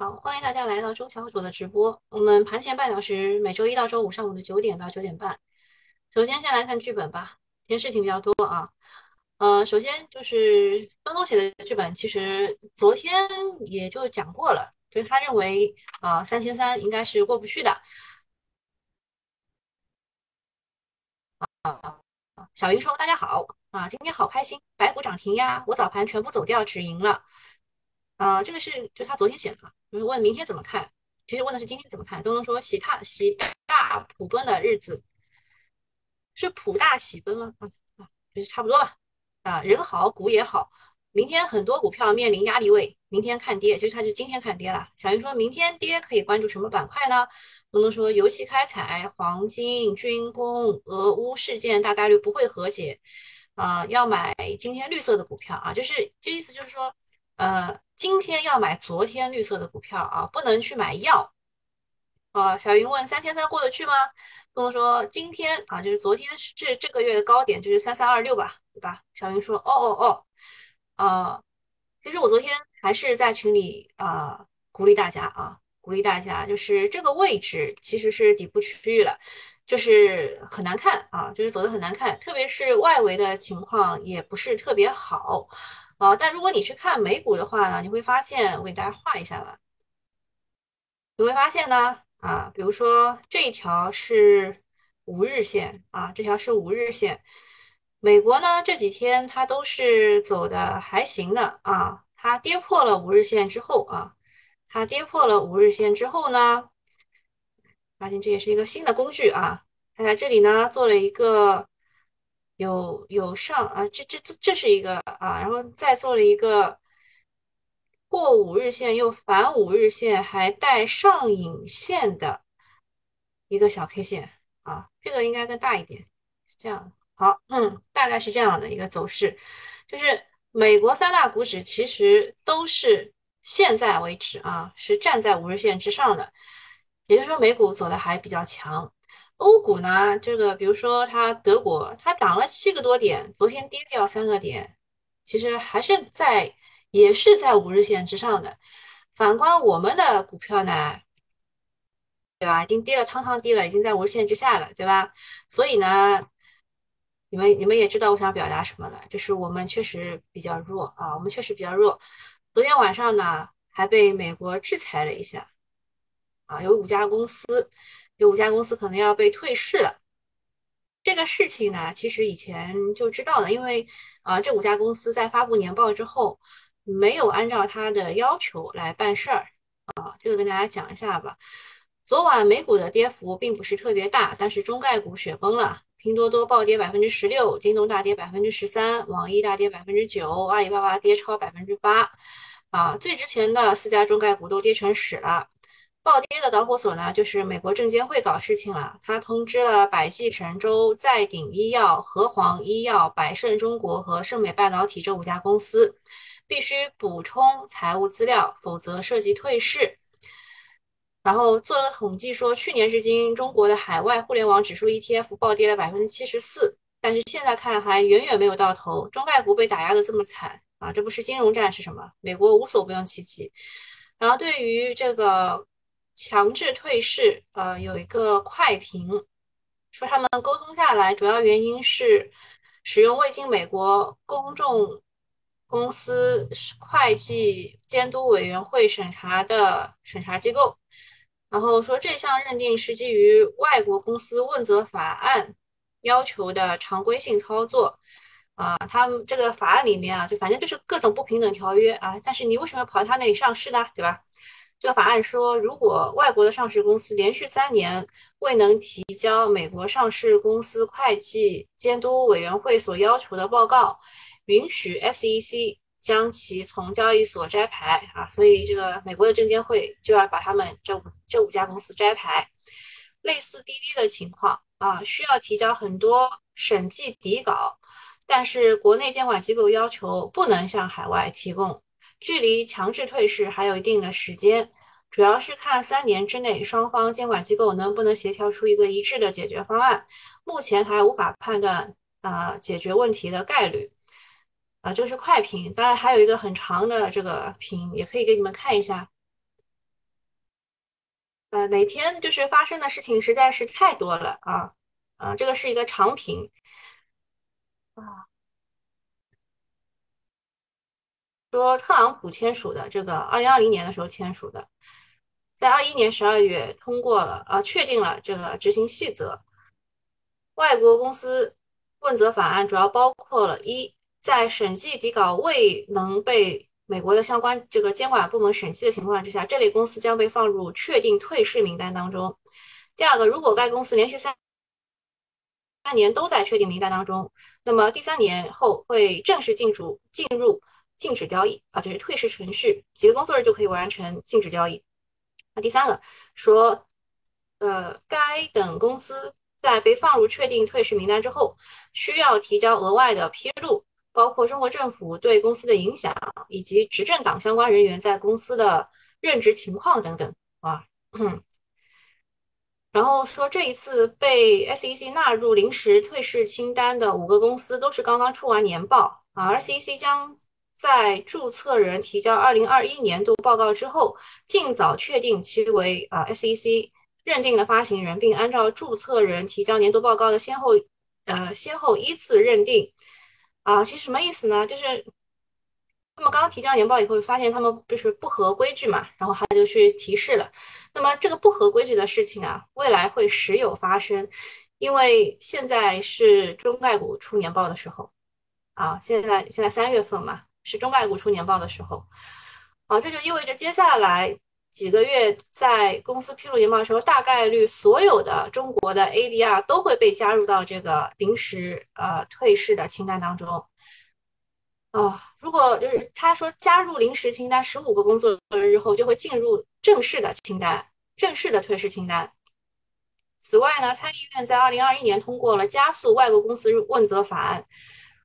好，欢迎大家来到周小主的直播。我们盘前半小时，每周一到周五上午的九点到九点半。首先，先来看剧本吧。今天事情比较多啊。呃，首先就是东东写的剧本，其实昨天也就讲过了，就是他认为啊，三千三应该是过不去的。啊，小云说：“大家好啊，今天好开心，白股涨停呀！我早盘全部走掉，止盈了。”啊，这个是就他昨天写的，就是问明天怎么看。其实问的是今天怎么看。东东说：“喜大喜大普奔的日子是普大喜奔吗？啊啊，就是差不多吧。啊，人好股也好，明天很多股票面临压力位，明天看跌。其实它是今天看跌了。小云说明天跌可以关注什么板块呢？东东说：油气开采、黄金、军工、俄乌事件大概率不会和解。啊，要买今天绿色的股票啊，就是这意思就是说，呃。”今天要买昨天绿色的股票啊，不能去买药啊。小云问三千三过得去吗？东东说今天啊，就是昨天是这这个月的高点，就是三三二六吧，对吧？小云说哦哦哦，啊，其实我昨天还是在群里啊鼓励大家啊，鼓励大家，就是这个位置其实是底部区域了，就是很难看啊，就是走的很难看，特别是外围的情况也不是特别好。啊，但如果你去看美股的话呢，你会发现，我给大家画一下吧。你会发现呢，啊，比如说这一条是五日线啊，这条是五日线。美国呢这几天它都是走的还行的啊，它跌破了五日线之后啊，它跌破了五日线之后呢，发现这也是一个新的工具啊，它在这里呢做了一个。有有上啊，这这这这是一个啊，然后再做了一个过五日线又反五日线还带上影线的一个小 K 线啊，这个应该更大一点，是这样。好，嗯，大概是这样的一个走势，就是美国三大股指其实都是现在为止啊是站在五日线之上的，也就是说美股走的还比较强。欧股呢？这个比如说它德国，它涨了七个多点，昨天跌掉三个点，其实还是在，也是在五日线之上的。反观我们的股票呢，对吧？已经跌了汤汤跌了，已经在五日线之下了，对吧？所以呢，你们你们也知道我想表达什么了，就是我们确实比较弱啊，我们确实比较弱。昨天晚上呢，还被美国制裁了一下，啊，有五家公司。有五家公司可能要被退市了，这个事情呢，其实以前就知道了，因为啊，这五家公司在发布年报之后，没有按照他的要求来办事儿啊，这个跟大家讲一下吧。昨晚美股的跌幅并不是特别大，但是中概股雪崩了，拼多多暴跌百分之十六，京东大跌百分之十三，网易大跌百分之九，阿里巴巴跌超百分之八，啊，最值钱的四家中概股都跌成屎了。暴跌的导火索呢，就是美国证监会搞事情了。他通知了百济神州、再鼎医药、和黄医药、百胜中国和盛美半导体这五家公司，必须补充财务资料，否则涉及退市。然后做了统计说，去年至今，中国的海外互联网指数 ETF 暴跌了百分之七十四。但是现在看还远远没有到头，中概股被打压的这么惨啊！这不是金融战是什么？美国无所不用其极。然后对于这个。强制退市，呃，有一个快评，说他们沟通下来，主要原因是使用未经美国公众公司会计监督委员会审查的审查机构，然后说这项认定是基于外国公司问责法案要求的常规性操作，啊，他们这个法案里面啊，就反正就是各种不平等条约啊，但是你为什么要跑到他那里上市呢？对吧？这个法案说，如果外国的上市公司连续三年未能提交美国上市公司会计监督委员会所要求的报告，允许 SEC 将其从交易所摘牌啊。所以，这个美国的证监会就要把他们这五这五家公司摘牌。类似滴滴的情况啊，需要提交很多审计底稿，但是国内监管机构要求不能向海外提供。距离强制退市还有一定的时间，主要是看三年之内双方监管机构能不能协调出一个一致的解决方案。目前还无法判断啊解决问题的概率。啊，这个是快评，当然还有一个很长的这个评，也可以给你们看一下。呃，每天就是发生的事情实在是太多了啊，啊，这个是一个长评啊，说特朗普签署的这个二零二零年的时候签署的，在二一年十二月通过了，呃，确定了这个执行细则。外国公司问责法案主要包括了一，在审计底稿未能被美国的相关这个监管部门审计的情况之下，这类公司将被放入确定退市名单当中。第二个，如果该公司连续三三年都在确定名单当中，那么第三年后会正式进入进入禁止交易啊，就是退市程序，几个工作日就可以完成禁止交易。那第三个说，呃，该等公司。在被放入确定退市名单之后，需要提交额外的披露，包括中国政府对公司的影响，以及执政党相关人员在公司的任职情况等等啊。然后说，这一次被 SEC 纳入临时退市清单的五个公司都是刚刚出完年报啊。SEC 将在注册人提交2021年度报告之后，尽早确定其为啊 SEC。认定的发行人，并按照注册人提交年度报告的先后，呃，先后依次认定。啊，其实什么意思呢？就是他们刚刚提交年报以后，发现他们就是不合规矩嘛，然后他就去提示了。那么这个不合规矩的事情啊，未来会时有发生，因为现在是中概股出年报的时候啊，现在现在三月份嘛，是中概股出年报的时候啊，这就意味着接下来。几个月在公司披露年报的时候，大概率所有的中国的 ADR 都会被加入到这个临时呃退市的清单当中。啊，如果就是他说加入临时清单十五个工作日后就会进入正式的清单，正式的退市清单。此外呢，参议院在二零二一年通过了加速外国公司问责法案，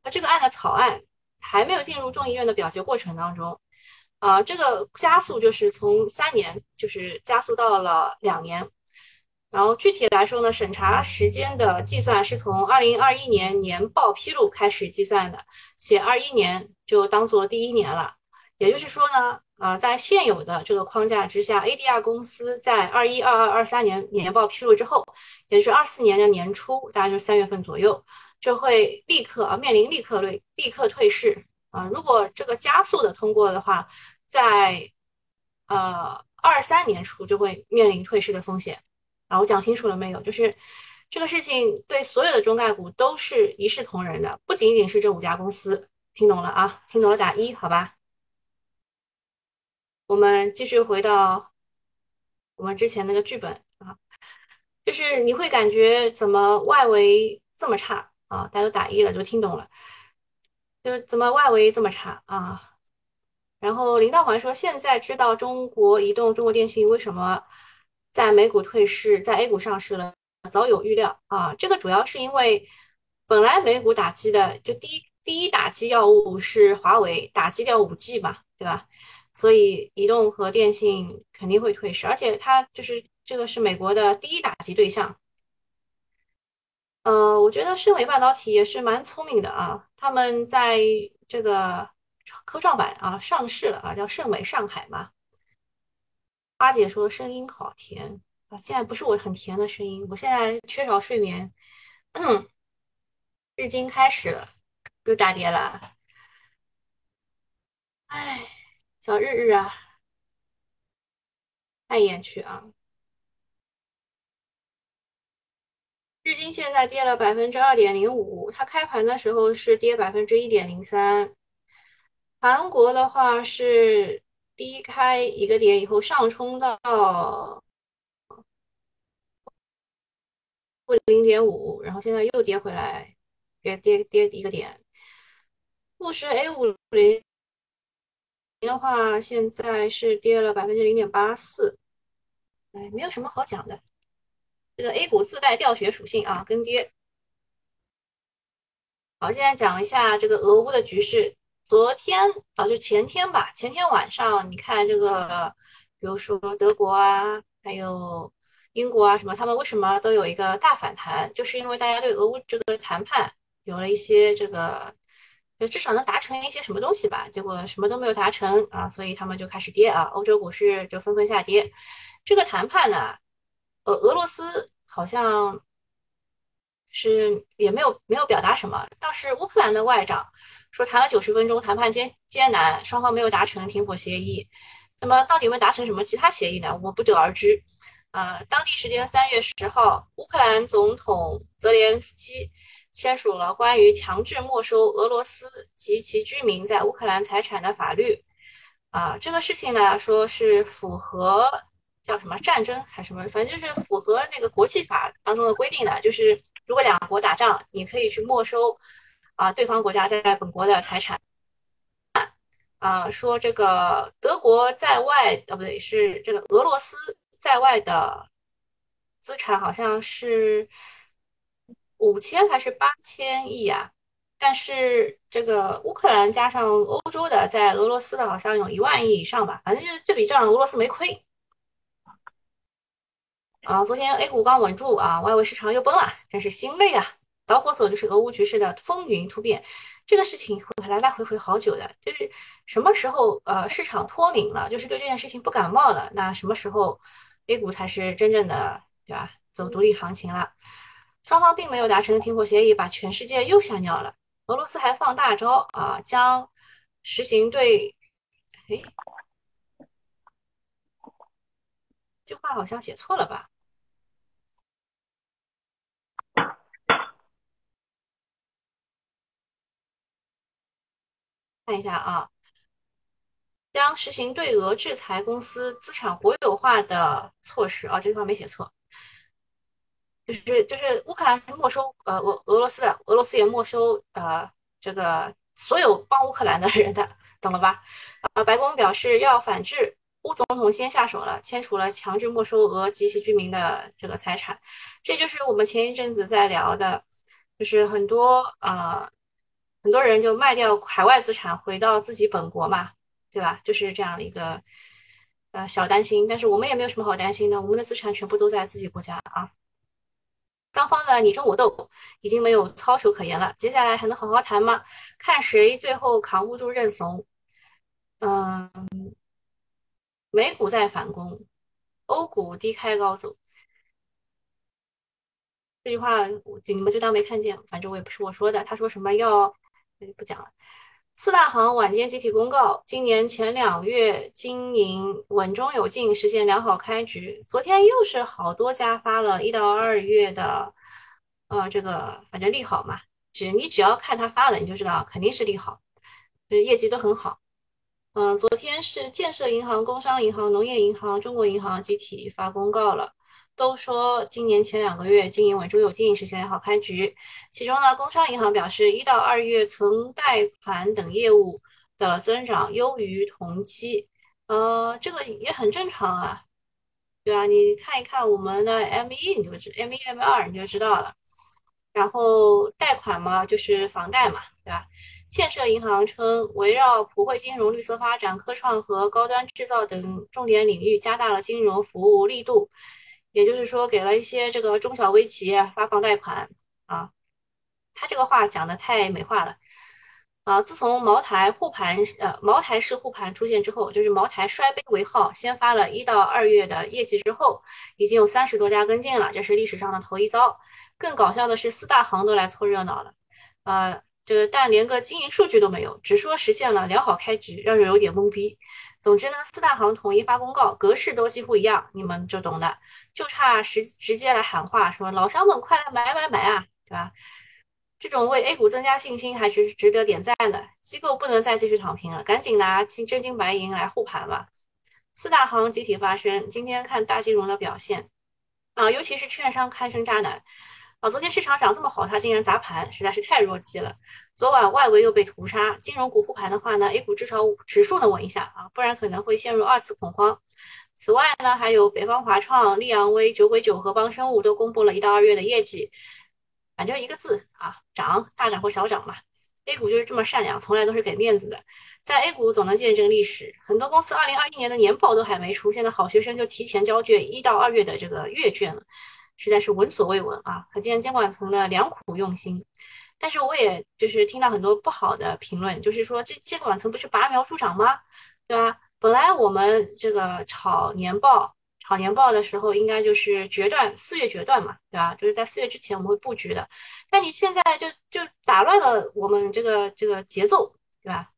而这个案的草案还没有进入众议院的表决过程当中。啊，这个加速就是从三年，就是加速到了两年。然后具体来说呢，审查时间的计算是从二零二一年年报披露开始计算的，且二一年就当做第一年了。也就是说呢，啊，在现有的这个框架之下，ADR 公司在二一、二二、二三年年报披露之后，也就是二四年的年初，大概就是三月份左右，就会立刻啊面临立刻退立刻退市啊。如果这个加速的通过的话，在呃二三年初就会面临退市的风险，啊，我讲清楚了没有？就是这个事情对所有的中概股都是一视同仁的，不仅仅是这五家公司。听懂了啊？听懂了打一，好吧？我们继续回到我们之前那个剧本啊，就是你会感觉怎么外围这么差啊？大家都打一了，就听懂了，就怎么外围这么差啊？然后林道环说：“现在知道中国移动、中国电信为什么在美股退市，在 A 股上市了，早有预料啊。这个主要是因为本来美股打击的就第一第一打击药物是华为，打击掉五 G 嘛，对吧？所以移动和电信肯定会退市，而且它就是这个是美国的第一打击对象。呃，我觉得盛伟半导体也是蛮聪明的啊，他们在这个。”科创板啊上市了啊，叫盛美上海嘛。花姐说声音好甜啊，现在不是我很甜的声音，我现在缺少睡眠。嗯日经开始了，又大跌了。哎，小日日啊，看一眼去啊。日经现在跌了百分之二点零五，它开盘的时候是跌百分之一点零三。韩国的话是低开一个点以后上冲到负零点五，然后现在又跌回来，跌跌跌一个点。富时 A 五零的话，现在是跌了百分之零点八四。哎，没有什么好讲的，这个 A 股自带掉血属性啊，跟跌。好，现在讲一下这个俄乌的局势。昨天啊，就前天吧，前天晚上，你看这个，比如说德国啊，还有英国啊，什么，他们为什么都有一个大反弹？就是因为大家对俄乌这个谈判有了一些这个，就至少能达成一些什么东西吧。结果什么都没有达成啊，所以他们就开始跌啊，欧洲股市就纷纷下跌。这个谈判呢，呃，俄罗斯好像是也没有没有表达什么，倒是乌克兰的外长说谈了九十分钟，谈判艰艰难，双方没有达成停火协议。那么到底会达成什么其他协议呢？我们不得而知。呃，当地时间三月十号，乌克兰总统泽连斯基签署了关于强制没收俄罗斯及其居民在乌克兰财产的法律。啊，这个事情呢，说是符合叫什么战争还是什么，反正就是符合那个国际法当中的规定的，就是如果两国打仗，你可以去没收啊对方国家在本国的财产。啊，说这个德国在外，呃，不对，是这个俄罗斯在外的资产好像是五千还是八千亿啊？但是这个乌克兰加上欧洲的在俄罗斯的好像有一万亿以上吧，反正就是这笔账俄罗斯没亏。啊，昨天 A 股刚稳住啊，外围市场又崩了，真是心累啊！导火索就是俄乌局势的风云突变，这个事情会来来回回好久的，就是什么时候呃市场脱敏了，就是对这件事情不感冒了，那什么时候 A 股才是真正的对吧？走独立行情了。双方并没有达成停火协议，把全世界又吓尿了。俄罗斯还放大招啊，将实行对，哎，这话好像写错了吧？看一下啊，将实行对俄制裁公司资产国有化的措施啊，这句话没写错，就是就是乌克兰没收呃俄俄罗斯的，俄罗斯也没收呃这个所有帮乌克兰的人的，懂了吧？啊，白宫表示要反制，乌总统先下手了，签署了强制没收俄及其居民的这个财产，这就是我们前一阵子在聊的，就是很多啊。很多人就卖掉海外资产回到自己本国嘛，对吧？就是这样的一个呃小担心，但是我们也没有什么好担心的，我们的资产全部都在自己国家啊。双方的你争我斗已经没有操守可言了，接下来还能好好谈吗？看谁最后扛不住认怂。嗯，美股在反攻，欧股低开高走。这句话你们就当没看见，反正我也不是我说的。他说什么要？不讲了。四大行晚间集体公告，今年前两月经营稳中有进，实现良好开局。昨天又是好多家发了一到二月的，呃，这个反正利好嘛，只你只要看他发了，你就知道肯定是利好，就业绩都很好。嗯，昨天是建设银行、工商银行、农业银行、中国银行集体发公告了。都说今年前两个月经营稳中有进，实现良好开局。其中呢，工商银行表示，一到二月存贷款等业务的增长优于同期。呃，这个也很正常啊，对吧？你看一看我们的 M 一，你就知 M 一 M 二你就知道了。然后贷款嘛，就是房贷嘛，对吧？建设银行称，围绕普惠金融、绿色发展、科创和高端制造等重点领域，加大了金融服务力度。也就是说，给了一些这个中小微企业发放贷款啊，他这个话讲的太美化了啊！自从茅台护盘呃茅台式护盘出现之后，就是茅台摔杯为号，先发了一到二月的业绩之后，已经有三十多家跟进了，这是历史上的头一遭。更搞笑的是，四大行都来凑热闹了，呃，这但连个经营数据都没有，只说实现了良好开局，让人有点懵逼。总之呢，四大行统一发公告，格式都几乎一样，你们就懂的，就差直直接来喊话，说老乡们快来买买买啊，对吧？这种为 A 股增加信心还是值得点赞的。机构不能再继续躺平了，赶紧拿金真金白银来护盘吧。四大行集体发声，今天看大金融的表现啊，尤其是券商堪称渣男。啊，昨天市场涨这么好，它竟然砸盘，实在是太弱鸡了。昨晚外围又被屠杀，金融股护盘的话呢，A 股至少指数能稳一下啊，不然可能会陷入二次恐慌。此外呢，还有北方华创、利昂威、酒鬼酒和邦生物都公布了一到二月的业绩，反正一个字啊，涨，大涨或小涨嘛。A 股就是这么善良，从来都是给面子的，在 A 股总能见证历史。很多公司二零二一年的年报都还没出，现在好学生就提前交卷一到二月的这个月卷了。实在是闻所未闻啊！可见监管层的良苦用心。但是我也就是听到很多不好的评论，就是说这监管层不是拔苗助长吗？对吧？本来我们这个炒年报、炒年报的时候，应该就是决断四月决断嘛，对吧？就是在四月之前我们会布局的。但你现在就就打乱了我们这个这个节奏，对吧？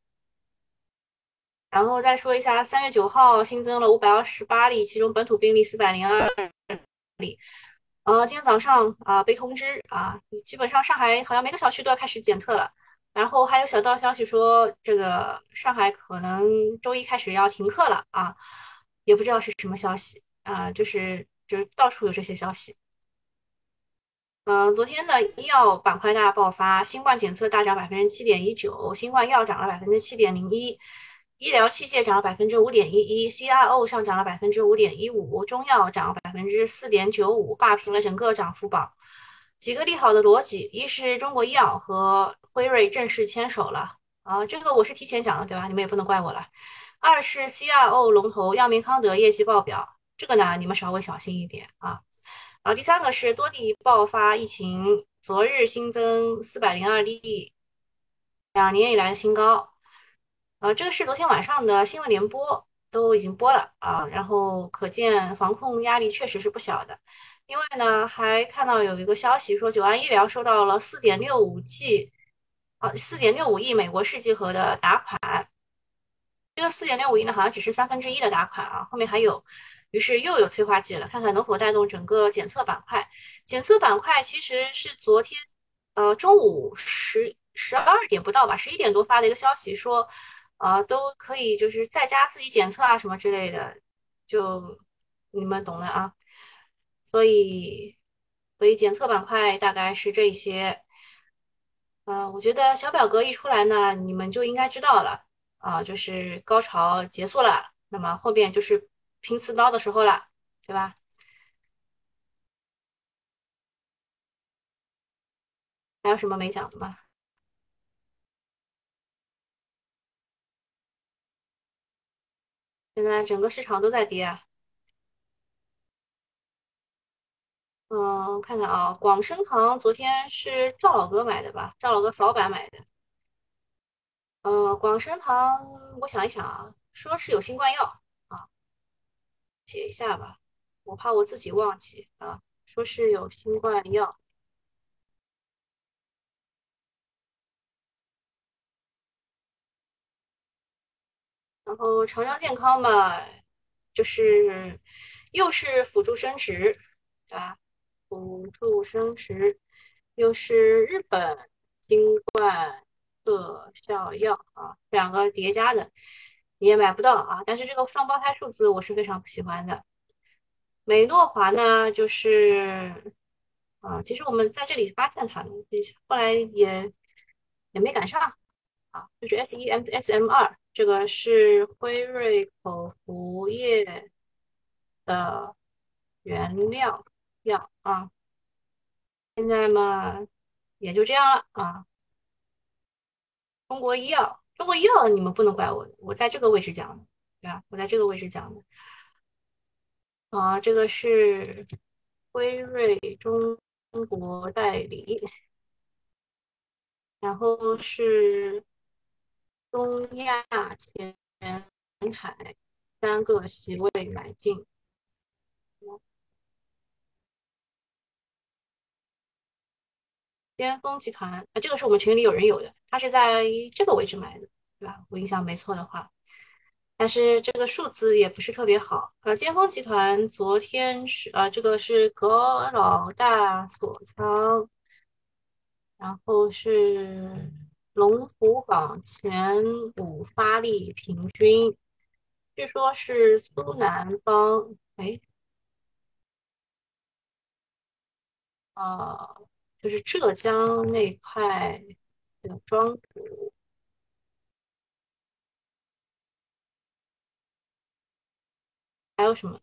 然后再说一下，三月九号新增了五百二十八例，其中本土病例四百零二例。呃，今天早上啊被通知啊，基本上上海好像每个小区都要开始检测了。然后还有小道消息说，这个上海可能周一开始要停课了啊，也不知道是什么消息啊，就是就是到处有这些消息。嗯，昨天的医药板块大爆发，新冠检测大涨百分之七点一九，新冠药涨了百分之七点零一。医疗器械涨了百分之五点一一，CRO 上涨了百分之五点一五，中药涨百分之四点九五，霸屏了整个涨幅榜。几个利好的逻辑：一是中国医药和辉瑞正式牵手了，啊，这个我是提前讲了，对吧？你们也不能怪我了。二是 CRO 龙头药明康德业绩爆表，这个呢，你们稍微小心一点啊。然后第三个是多地爆发疫情，昨日新增四百零二例，两年以来的新高。呃，这个是昨天晚上的新闻联播都已经播了啊，然后可见防控压力确实是不小的。另外呢，还看到有一个消息说，九安医疗收到了四点六五 G，啊，四点六五亿美国世纪核的打款。这个四点六五亿呢，好像只是三分之一的打款啊，后面还有，于是又有催化剂了，看看能否带动整个检测板块。检测板块其实是昨天呃中午十十二点不到吧，十一点多发的一个消息说。啊，都可以，就是在家自己检测啊，什么之类的，就你们懂的啊。所以，所以检测板块大概是这一些。嗯，我觉得小表格一出来呢，你们就应该知道了啊，就是高潮结束了，那么后边就是拼刺刀的时候了，对吧？还有什么没讲的吗？现在整个市场都在跌。嗯，看看啊，广生堂昨天是赵老哥买的吧？赵老哥扫板买的。呃，广生堂，我想一想啊，说是有新冠药啊，写一下吧，我怕我自己忘记啊。说是有新冠药。然后长江健康嘛，就是又是辅助生殖，对吧？辅助生殖，又是日本新冠特效药啊，两个叠加的，你也买不到啊。但是这个双胞胎数字我是非常不喜欢的。美诺华呢，就是啊，其实我们在这里发现它的，后来也也没赶上。就是 S E M S M 二，这个是辉瑞口服液的原料药啊。现在嘛，也就这样了啊。中国医药，中国医药，你们不能怪我，我在这个位置讲的，对吧？我在这个位置讲的。啊，这个是辉瑞中国代理，然后是。东亚、前海三个席位买进。巅峰集团啊，这个是我们群里有人有的，他是在这个位置买的，对吧？我印象没错的话，但是这个数字也不是特别好。呃，巅峰集团昨天是呃，这个是葛老大锁仓，然后是。龙虎榜前五发力平均，据说是苏南方，哎，啊，就是浙江那块的庄主，还有什么？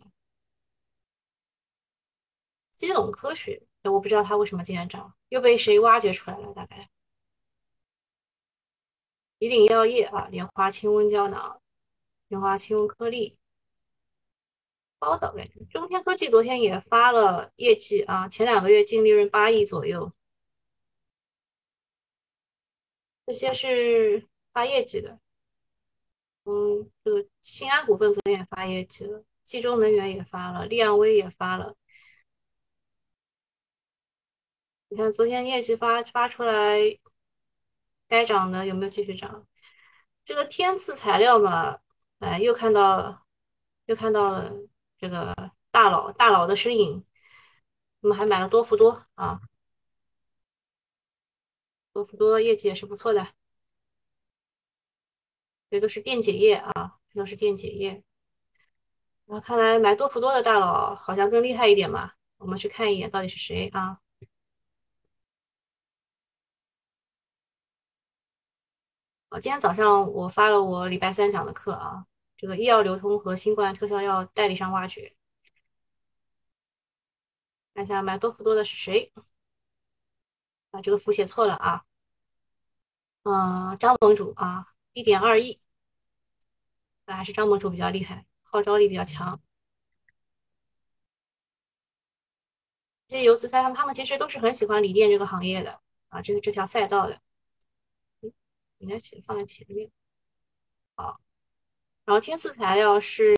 基隆科学，我不知道它为什么今天涨，又被谁挖掘出来了？大概。吉岭药业啊，莲花清瘟胶囊，莲花清瘟颗粒。报道感觉中天科技昨天也发了业绩啊，前两个月净利润八亿左右。这些是发业绩的。嗯，这个新安股份昨天也发业绩了。冀中能源也发了，利安威也发了。你看昨天业绩发发出来，该涨的有没有继续涨？这个天赐材料嘛，哎，又看到又看到了这个大佬大佬的身影。我们还买了多氟多啊，多氟多业绩也是不错的。这都是电解液啊，这都是电解液。啊，看来买多氟多的大佬好像更厉害一点嘛。我们去看一眼到底是谁啊？今天早上我发了我礼拜三讲的课啊，这个医药流通和新冠特效药代理商挖掘。看一下买多氟多的是谁？啊，这个符写错了啊。嗯，张盟主啊，一点二亿，那还是张盟主比较厉害，号召力比较强。这些游资他们他们其实都是很喜欢锂电这个行业的啊，这个这条赛道的。应该写放在前面。好，然后天赐材料是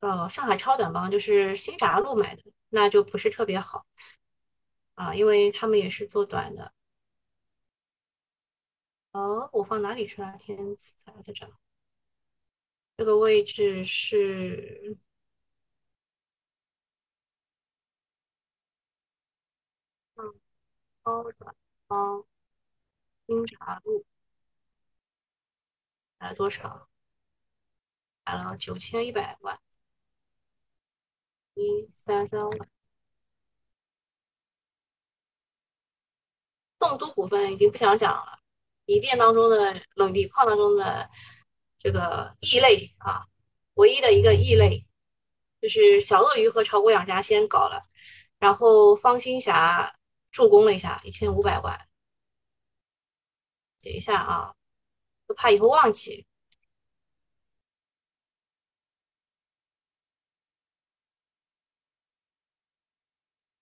呃上海超短帮，就是新闸路买的，那就不是特别好啊，因为他们也是做短的。哦，我放哪里去了？天赐材料在这，这个位置是嗯超短帮新闸路。买了多少？买了九千一百万，一三三万。宋都股份已经不想讲了，锂电当中的冷锂矿当中的这个异类啊，唯一的一个异类，就是小鳄鱼和炒股养家先搞了，然后方新霞助攻了一下，一千五百万。写一下啊。怕以后忘记，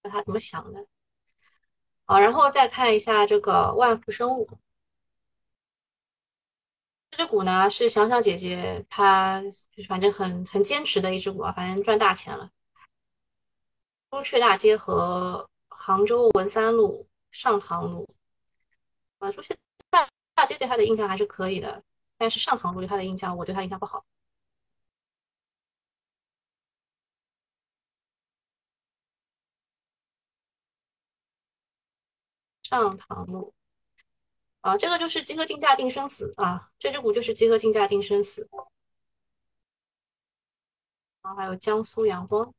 那他怎么想的。好，然后再看一下这个万福生物，这只股呢是想想姐姐她反正很很坚持的一只股啊，反正赚大钱了。朱雀大街和杭州文三路、上塘路啊，朱雀。大街对他的印象还是可以的，但是上塘路对他的印象，我对他印象不好。上塘路啊，这个就是集合竞价定生死啊，这只股就是集合竞价定生死。然后还有江苏阳光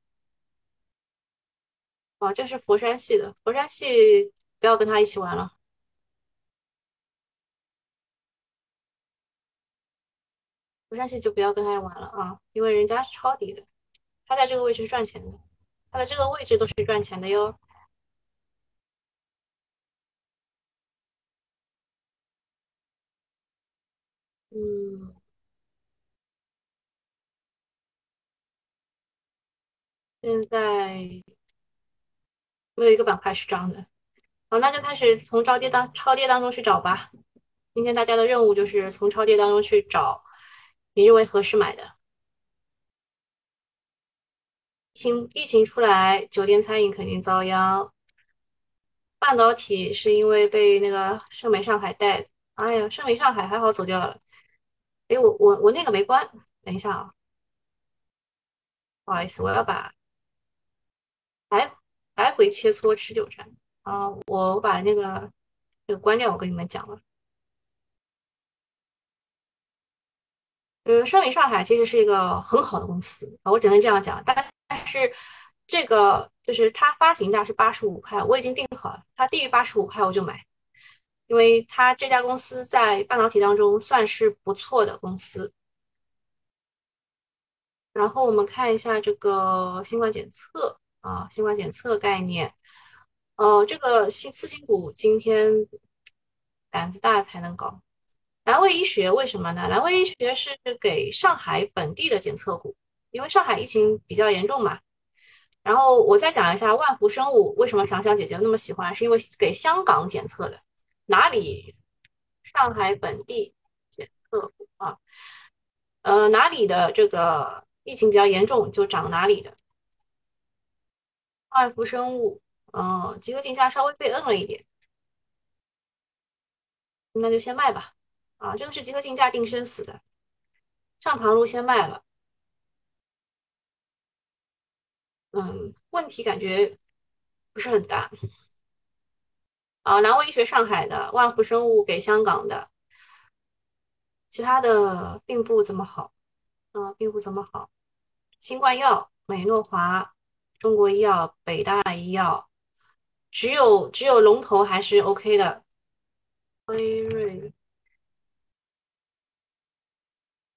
啊，这是佛山系的，佛山系不要跟他一起玩了。不相信就不要跟他玩了啊，因为人家是抄底的，他在这个位置是赚钱的，他的这个位置都是赚钱的哟。嗯，现在没有一个板块是涨的，好，那就开始从超跌当超跌当中去找吧。今天大家的任务就是从超跌当中去找。你认为何时买的？疫情疫情出来，酒店餐饮肯定遭殃。半导体是因为被那个盛美上海带，哎呀，盛美上海还好走掉了。哎，我我我那个没关，等一下啊，不好意思，我要把来来回切磋持久战啊，我把那个这个关掉，我跟你们讲了。呃，盛美上海其实是一个很好的公司啊，我只能这样讲。但但是这个就是它发行价是八十五块，我已经定好了，它低于八十五块我就买，因为它这家公司在半导体当中算是不错的公司。然后我们看一下这个新冠检测啊，新冠检测概念，呃，这个新次新股今天胆子大才能搞。蓝卫医学为什么呢？蓝卫医学是给上海本地的检测股，因为上海疫情比较严重嘛。然后我再讲一下万福生物为什么想想姐姐那么喜欢，是因为给香港检测的，哪里？上海本地检测股啊，呃，哪里的这个疫情比较严重就涨哪里的。万福生物，嗯，集合竞价稍微被摁了一点，那就先卖吧。啊，这个是集合竞价定生死的，上塘路先卖了。嗯，问题感觉不是很大。啊，南威医学上海的，万福生物给香港的，其他的并不怎么好。嗯，并不怎么好。新冠药、美诺华、中国医药、北大医药，只有只有龙头还是 OK 的。辉瑞，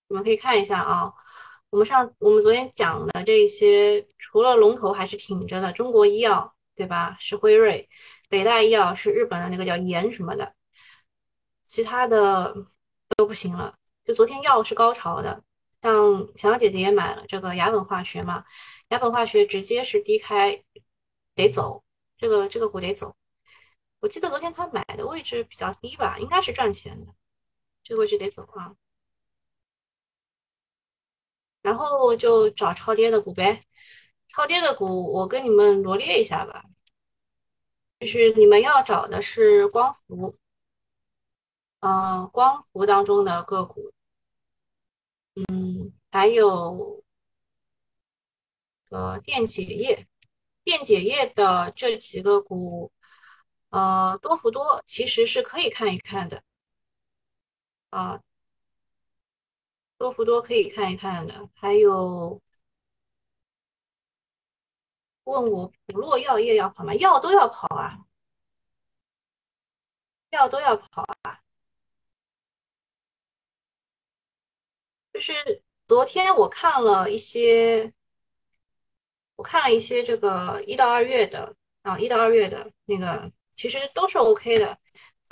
你们可以看一下啊。我们上我们昨天讲的这些，除了龙头还是挺着的，中国医药对吧？是辉瑞，北大医药是日本的那个叫盐什么的，其他的都不行了。就昨天药是高潮的，像小杨姐姐也买了这个雅本化学嘛，雅本化学直接是低开得走，这个这个股得走。我记得昨天他买的位置比较低吧，应该是赚钱的，这个位置得走啊。然后就找超跌的股呗，超跌的股我跟你们罗列一下吧，就是你们要找的是光伏，嗯，光伏当中的个股，嗯，还有个电解液，电解液的这几个股，呃，多氟多其实是可以看一看的，啊。多氟多可以看一看的，还有问我普洛药业要跑吗？药都要跑啊，药都要跑啊。就是昨天我看了一些，我看了一些这个一到二月的啊，一到二月的那个其实都是 OK 的。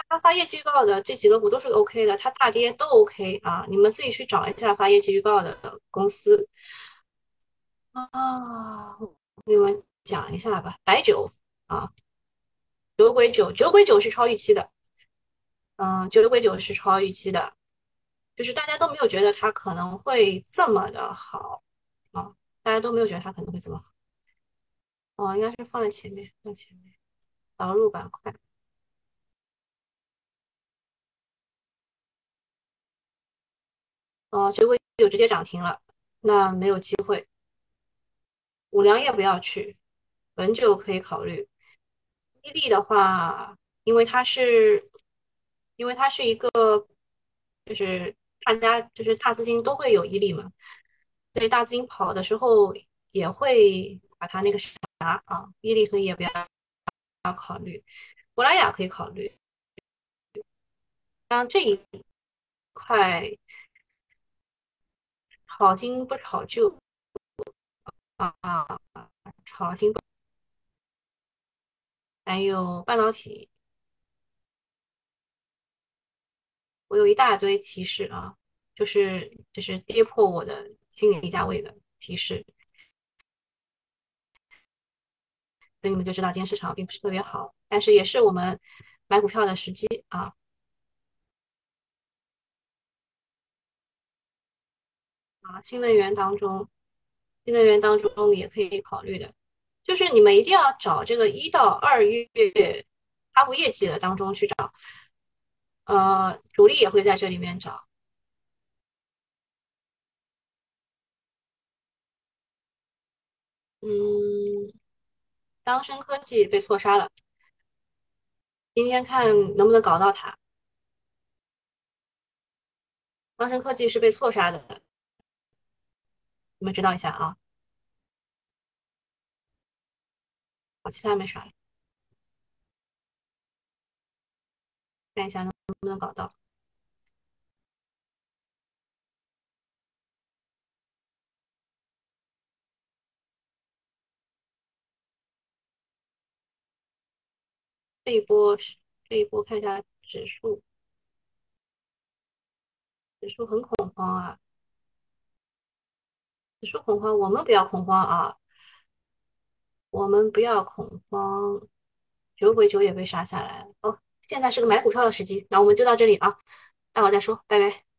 它发业绩预告的这几个股都是 OK 的，它大跌都 OK 啊，你们自己去找一下发业绩预告的公司啊。我给你们讲一下吧，白酒啊，酒鬼酒，酒鬼酒是超预期的，嗯，酒鬼酒是超预期的，就是大家都没有觉得它可能会这么的好啊，大家都没有觉得它可能会这么好，哦，应该是放在前面，放前面，导入板块。哦，酒鬼就直接涨停了，那没有机会。五粮液不要去，本酒可以考虑。伊利的话，因为它是，因为它是一个，就是大家就是大资金都会有伊利嘛，所以大资金跑的时候也会把它那个啥啊，伊利所以也不要要考虑。珀莱雅可以考虑，当这一块。炒金不炒旧啊，炒金不，还有半导体，我有一大堆提示啊，就是就是跌破我的心理价位的提示，所以你们就知道今天市场并不是特别好，但是也是我们买股票的时机啊。啊，新能源当中，新能源当中也可以考虑的，就是你们一定要找这个一到二月发布业绩的当中去找，呃，主力也会在这里面找。嗯，当升科技被错杀了，今天看能不能搞到它。当升科技是被错杀的。你们知道一下啊，好，其他没啥了，看一下能不能搞到。这一波，这一波看一下指数，指数很恐慌啊。说恐慌，我们不要恐慌啊！我们不要恐慌，酒鬼酒也被杀下来了。哦，现在是个买股票的时机，那我们就到这里啊，待会再说，拜拜。